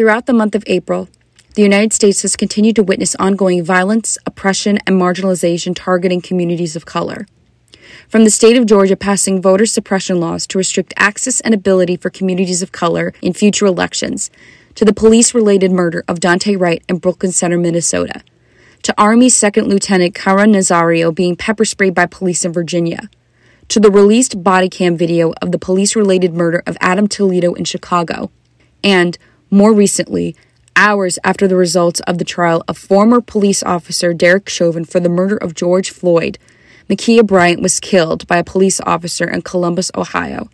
Throughout the month of April, the United States has continued to witness ongoing violence, oppression, and marginalization targeting communities of color. From the state of Georgia passing voter suppression laws to restrict access and ability for communities of color in future elections, to the police related murder of Daunte Wright in Brooklyn Center, Minnesota, to Army Second Lieutenant Caron Nazario being pepper sprayed by police in Virginia, to the released body cam video of the police related murder of Adam Toledo in Chicago, and, more recently, hours after the results of the trial of former police officer Derek Chauvin for the murder of George Floyd, Ma'Khia Bryant was killed by a police officer in Columbus, Ohio,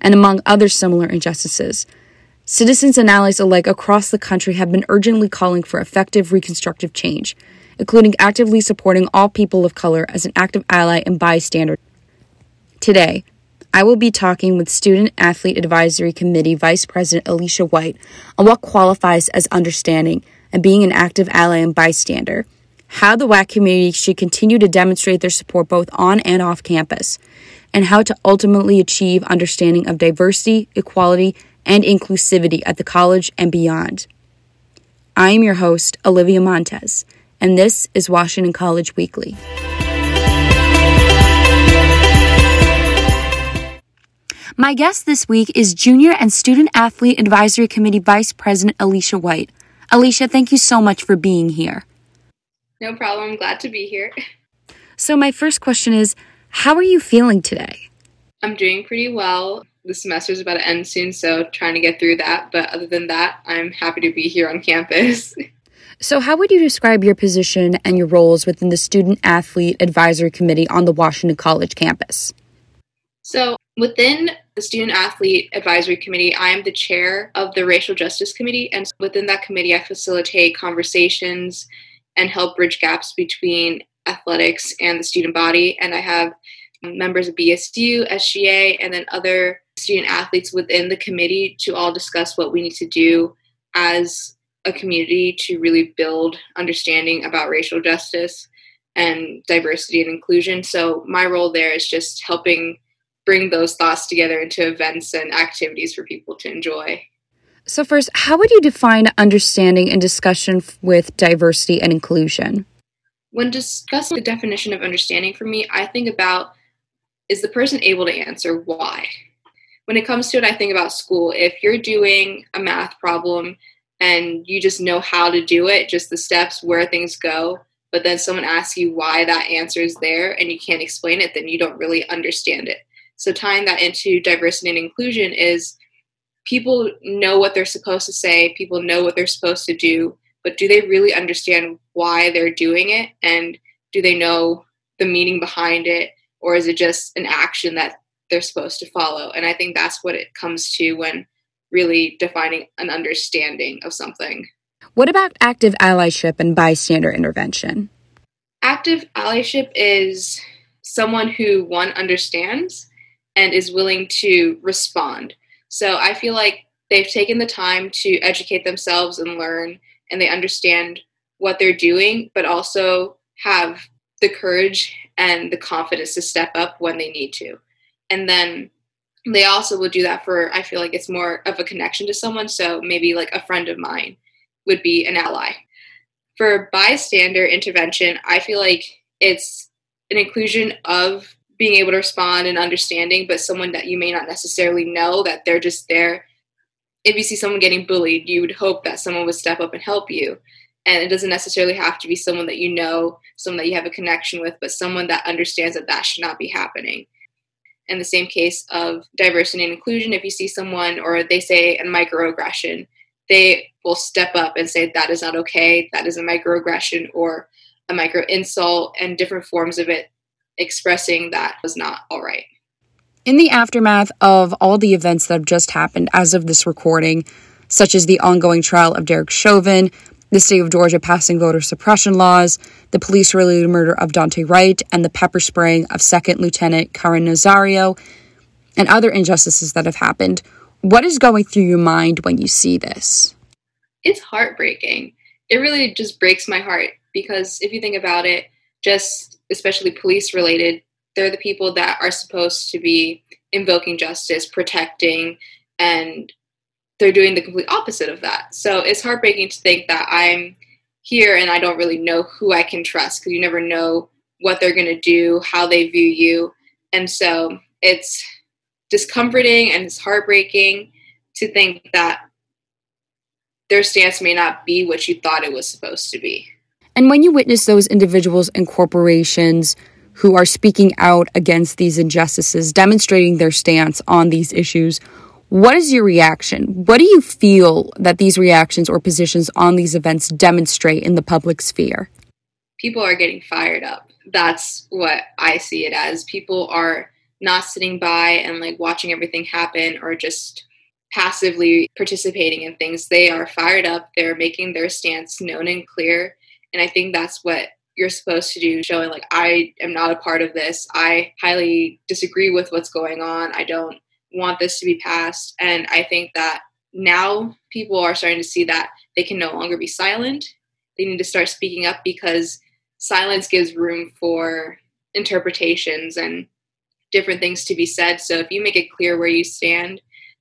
and among other similar injustices. Citizens and allies alike across the country have been urgently calling for effective reconstructive change, including actively supporting all people of color as an active ally and bystander. Today, I will be talking with Student Athlete Advisory Committee Vice President Alicia White on what qualifies as understanding and being an active ally and bystander, how the WAC community should continue to demonstrate their support both on and off campus, and how to ultimately achieve understanding of diversity, equality, and inclusivity at the college and beyond. I am your host, Olivia Montez, and this is Washington College Weekly. My guest this week is Junior and Student Athlete Advisory Committee Vice President Alicia White. Alicia, thank you so much for being here. No problem. I'm glad to be here. So, my first question is How are you feeling today? I'm doing pretty well. The semester is about to end soon, so trying to get through that. But other than that, I'm happy to be here on campus. So, how would you describe your position and your roles within the Student Athlete Advisory Committee on the Washington College campus? So, within the Student Athlete Advisory Committee, I am the chair of the Racial Justice Committee. And within that committee, I facilitate conversations and help bridge gaps between athletics and the student body. And I have members of BSU, SGA, and then other student athletes within the committee to all discuss what we need to do as a community to really build understanding about racial justice and diversity and inclusion. So my role there is just helping bring those thoughts together into events and activities for people to enjoy. So, first, how would you define understanding and discussion with diversity and inclusion? When discussing the definition of understanding for me, I think about is the person able to answer why? When it comes to it, I think about school. If you're doing a math problem and you just know how to do it, just the steps, where things go, but then someone asks you why that answer is there and you can't explain it, then you don't really understand it. So tying that into diversity and inclusion is people know what they're supposed to say, people know what they're supposed to do, but do they really understand why they're doing it and do they know the meaning behind it or is it just an action that they're supposed to follow? And I think that's what it comes to when really defining an understanding of something. What about active allyship and bystander intervention? Active allyship is someone who one understands and is willing to respond. So I feel like they've taken the time to educate themselves and learn, and they understand what they're doing, but also have the courage and the confidence to step up when they need to. And then they also will do that for, I feel like it's more of a connection to someone. So maybe like a friend of mine would be an ally. For bystander intervention, I feel like it's an inclusion of being able to respond and understanding, but someone that you may not necessarily know that they're just there. If you see someone getting bullied, you would hope that someone would step up and help you. And it doesn't necessarily have to be someone that you know, someone that you have a connection with, but someone that understands that that should not be happening. In the same case of diversity and inclusion, if you see someone or they say a microaggression, they will step up and say that is not okay, that is a microaggression or a micro insult and different forms of it expressing that was not all right. In the aftermath of all the events that have just happened as of this recording, such as the ongoing trial of Derek Chauvin, the state of Georgia passing voter suppression laws, the police related murder of Daunte Wright, and the pepper spraying of Second Lieutenant Caron Nazario, and other injustices that have happened, what is going through your mind when you see this? It's heartbreaking. It really just breaks my heart because if you think about it, just especially police related, they're the people that are supposed to be invoking justice, protecting, and they're doing the complete opposite of that. So it's heartbreaking to think that I'm here and I don't really know who I can trust because you never know what they're going to do, how they view you. And so it's discomforting and it's heartbreaking to think that their stance may not be what you thought it was supposed to be. And when you witness those individuals and corporations who are speaking out against these injustices, demonstrating their stance on these issues, what is your reaction? What do you feel that these reactions or positions on these events demonstrate in the public sphere? People are getting fired up. That's what I see it as. People are not sitting by and like watching everything happen or just passively participating in things. They are fired up, they're making their stance known and clear. And I think that's what you're supposed to do, showing like, I am not a part of this. I highly disagree with what's going on. I don't want this to be passed. And I think that now people are starting to see that they can no longer be silent. They need to start speaking up because silence gives room for interpretations and different things to be said. So if you make it clear where you stand,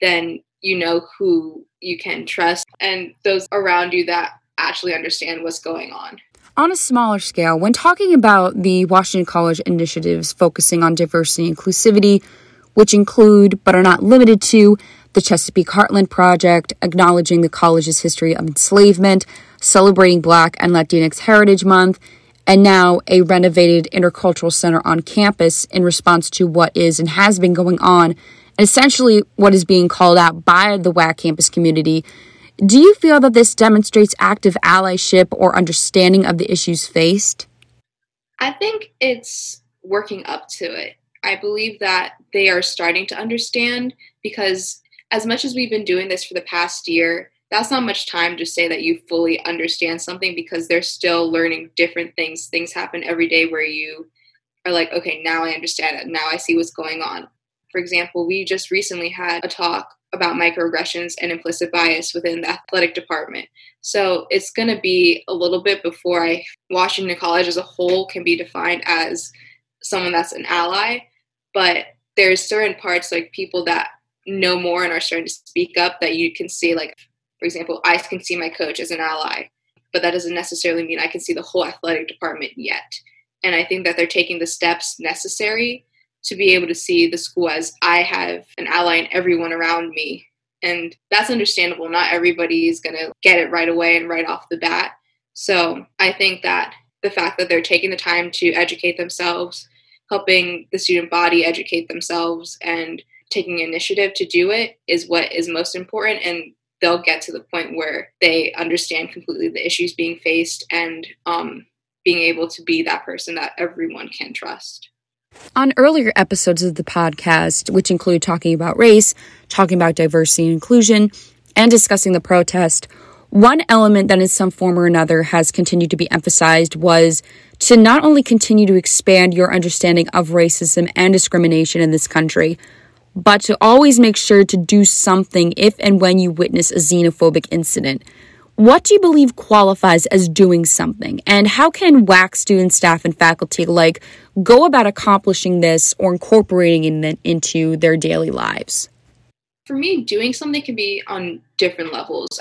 then you know who you can trust and those around you that actually understand what's going on. On a smaller scale, when talking about the Washington College initiatives focusing on diversity and inclusivity, which include but are not limited to the Chesapeake Heartland Project, acknowledging the college's history of enslavement, celebrating Black and Latinx Heritage Month, and now a renovated intercultural center on campus in response to what is and has been going on, and essentially what is being called out by the WAC campus community. Do you feel that this demonstrates active allyship or understanding of the issues faced? I think it's working up to it. I believe that they are starting to understand because as much as we've been doing this for the past year, that's not much time to say that you fully understand something because they're still learning different things. Things happen every day where you are like, okay, now I understand it. Now I see what's going on. For example, we just recently had a talk about microaggressions and implicit bias within the athletic department. So it's going to be a little bit before I Washington College as a whole can be defined as someone that's an ally but there's certain parts like people that know more and are starting to speak up that you can see like for example i can see my coach as an ally but that doesn't necessarily mean i can see the whole athletic department yet and i think that they're taking the steps necessary to be able to see the school as i have an ally in everyone around me. And that's understandable. Not everybody is going to get it right away and right off the bat. So i think that the fact that they're taking the time to educate themselves helping the student body educate themselves and taking initiative to do it is what is most important. And they'll get to the point where they understand completely the issues being faced and um, being able to be that person that everyone can trust. On earlier episodes of the podcast, which include talking about race, talking about diversity and inclusion, and discussing the protest, one element that in some form or another has continued to be emphasized was to not only continue to expand your understanding of racism and discrimination in this country, but to always make sure to do something if and when you witness a xenophobic incident. What do you believe qualifies as doing something? And how can WAC students, staff, and faculty like go about accomplishing this or incorporating it into their daily lives? For me, doing something can be on different levels.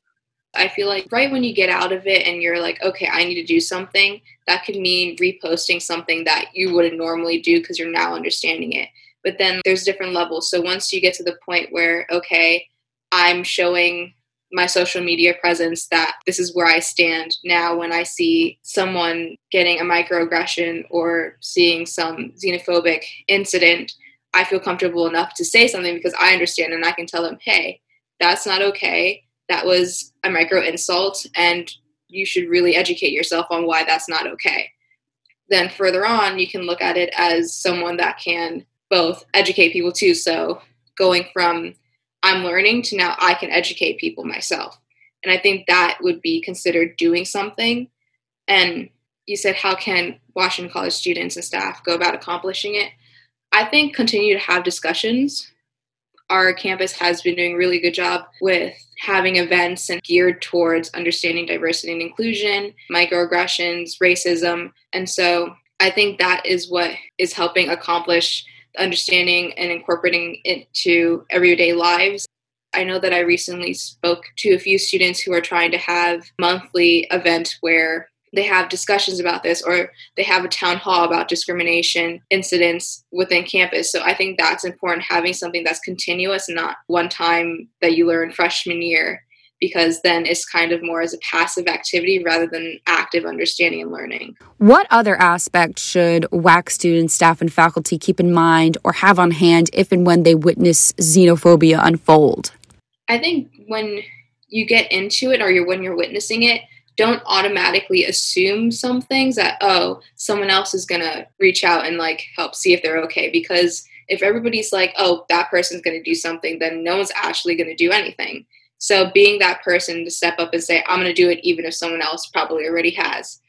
I feel like right when you get out of it and you're like, okay, I need to do something, that could mean reposting something that you wouldn't normally do because you're now understanding it. But then there's different levels. So once you get to the point where, okay, I'm showing my social media presence that this is where I stand now when I see someone getting a microaggression or seeing some xenophobic incident, I feel comfortable enough to say something because I understand and I can tell them, hey, that's not okay that was a micro insult and you should really educate yourself on why that's not okay. Then further on, you can look at it as someone that can both educate people too. So going from I'm learning to now I can educate people myself. And I think that would be considered doing something. And you said, how can Washington College students and staff go about accomplishing it? I think continue to have discussions our campus has been doing a really good job with having events and geared towards understanding diversity and inclusion, microaggressions, racism. And so I think that is what is helping accomplish understanding and incorporating it to everyday lives. I know that I recently spoke to a few students who are trying to have monthly event where they have discussions about this or they have a town hall about discrimination incidents within campus. So I think that's important having something that's continuous, not one time that you learn freshman year because then it's kind of more as a passive activity rather than active understanding and learning. What other aspects should WAC students, staff, and faculty keep in mind or have on hand if and when they witness xenophobia unfold? I think when you get into it or you're when you're witnessing it, don't automatically assume some things that oh someone else is gonna reach out and like help see if they're okay because if everybody's like oh that person's gonna do something then no one's actually gonna do anything so being that person to step up and say, I'm going to do it even if someone else probably already has.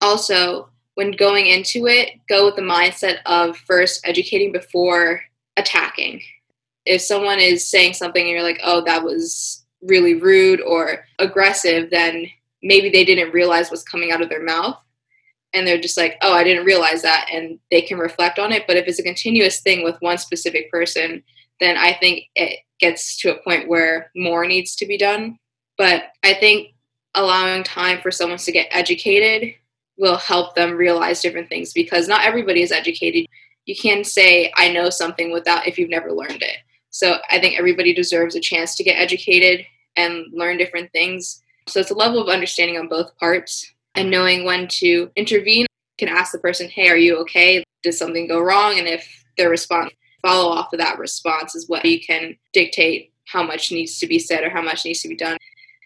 Also, when going into it, go with the mindset of first educating before attacking. If someone is saying something and you're like, oh, that was really rude or aggressive, then maybe they didn't realize what's coming out of their mouth. And they're just like, oh, I didn't realize that. And they can reflect on it. But if it's a continuous thing with one specific person, then I think it gets to a point where more needs to be done. But I think allowing time for someone to get educated will help them realize different things because not everybody is educated. You can't say, I know something without if you've never learned it. So I think everybody deserves a chance to get educated and learn different things. So it's a level of understanding on both parts and knowing when to intervene. Can ask the person, hey, are you okay? Did something go wrong? And if their response follow off of that response is what you can dictate how much needs to be said or how much needs to be done.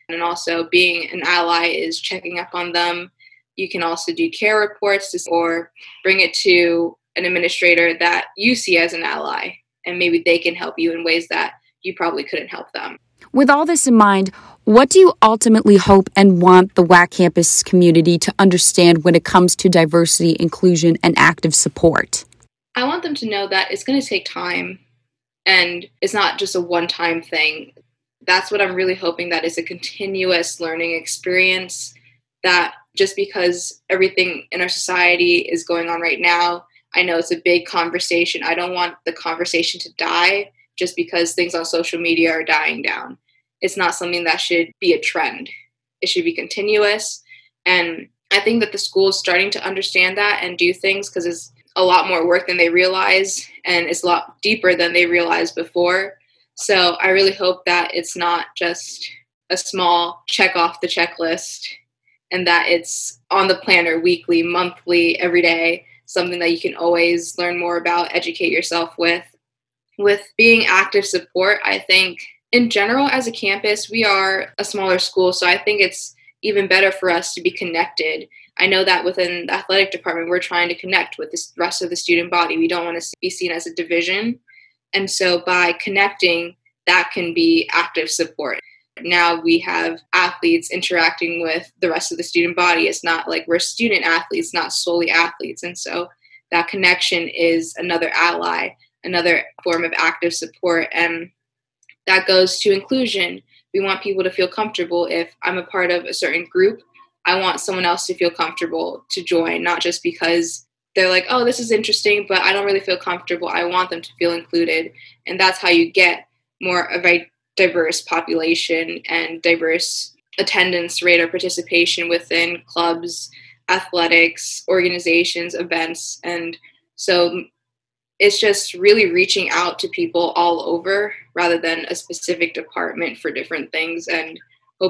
And also, being an ally is checking up on them. You can also do care reports or bring it to an administrator that you see as an ally, and maybe they can help you in ways that you probably couldn't help them. With all this in mind, what do you ultimately hope and want the WAC campus community to understand when it comes to diversity, inclusion, and active support? I want them to know that it's going to take time and it's not just a one time thing. That's what I'm really hoping that is a continuous learning experience that just because everything in our society is going on right now, I know it's a big conversation. I don't want the conversation to die just because things on social media are dying down. It's not something that should be a trend. It should be continuous. And I think that the school is starting to understand that and do things because it's a lot more work than they realize and it's a lot deeper than they realized before. So I really hope that it's not just a small check off the checklist and that it's on the planner weekly, monthly, every day, something that you can always learn more about, educate yourself with. With being active support, I think in general as a campus, we are a smaller school, so I think it's even better for us to be connected I know that within the athletic department, we're trying to connect with the rest of the student body. We don't want to be seen as a division. And so by connecting, that can be active support. Now we have athletes interacting with the rest of the student body. It's not like we're student athletes, not solely athletes. And so that connection is another ally, another form of active support. And that goes to inclusion. We want people to feel comfortable if I'm a part of a certain group I want someone else to feel comfortable to join, not just because they're like, oh, this is interesting, but I don't really feel comfortable. I want them to feel included. And that's how you get more of a diverse population and diverse attendance rate or participation within clubs, athletics, organizations, events. And so it's just really reaching out to people all over rather than a specific department for different things and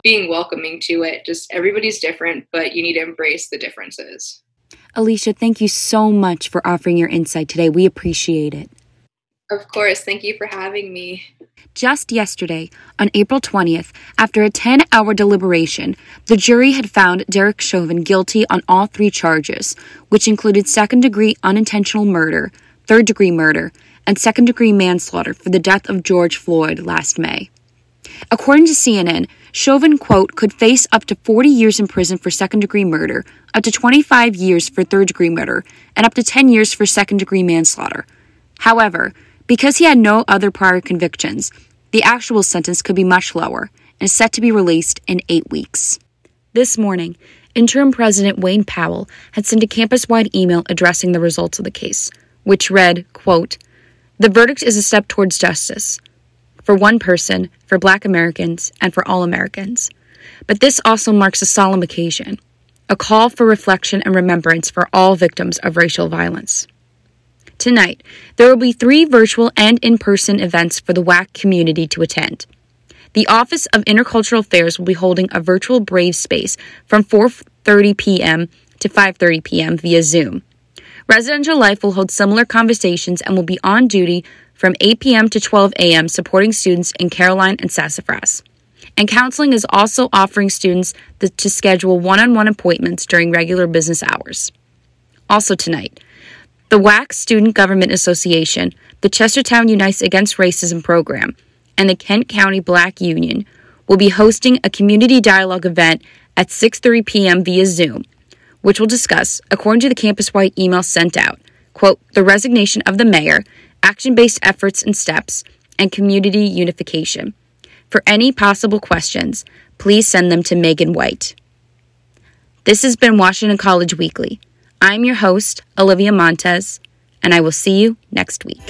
being welcoming to it. Just everybody's different, but you need to embrace the differences. Alicia, thank you so much for offering your insight today. We appreciate it. Of course. Thank you for having me. Just yesterday, on April 20th, after a 10 hour deliberation, the jury had found Derek Chauvin guilty on all three charges, which included second degree unintentional murder, third degree murder, and second degree manslaughter for the death of George Floyd last May. According to CNN, Chauvin, quote, could face up to 40 years in prison for second degree murder, up to 25 years for third degree murder, and up to 10 years for second degree manslaughter. However, because he had no other prior convictions, the actual sentence could be much lower and is set to be released in eight weeks. This morning, Interim President Wayne Powell had sent a campus wide email addressing the results of the case, which read, quote, The verdict is a step towards justice. for one person, for Black Americans, and for all Americans. But this also marks a solemn occasion, a call for reflection and remembrance for all victims of racial violence. Tonight, there will be three virtual and in person events for the WAC community to attend. The Office of Intercultural Affairs will be holding a virtual Brave Space from 4:30 p.m. to 5:30 p.m. via Zoom. Residential Life will hold similar conversations and will be on duty from 8 p.m. to 12 a.m. supporting students in Caroline and Sassafras. And counseling is also offering students the, to schedule one-on-one appointments during regular business hours. Also tonight, the WAC Student Government Association, the Chestertown Unites Against Racism program, and the Kent County Black Union will be hosting a community dialogue event at 6:30 p.m. via Zoom, which we'll discuss, according to the campus-wide email sent out, quote, the resignation of the mayor, action-based efforts and steps, and community unification. For any possible questions, please send them to Megan White. This has been Washington College Weekly. I'm your host, Olivia Montez, and I will see you next week.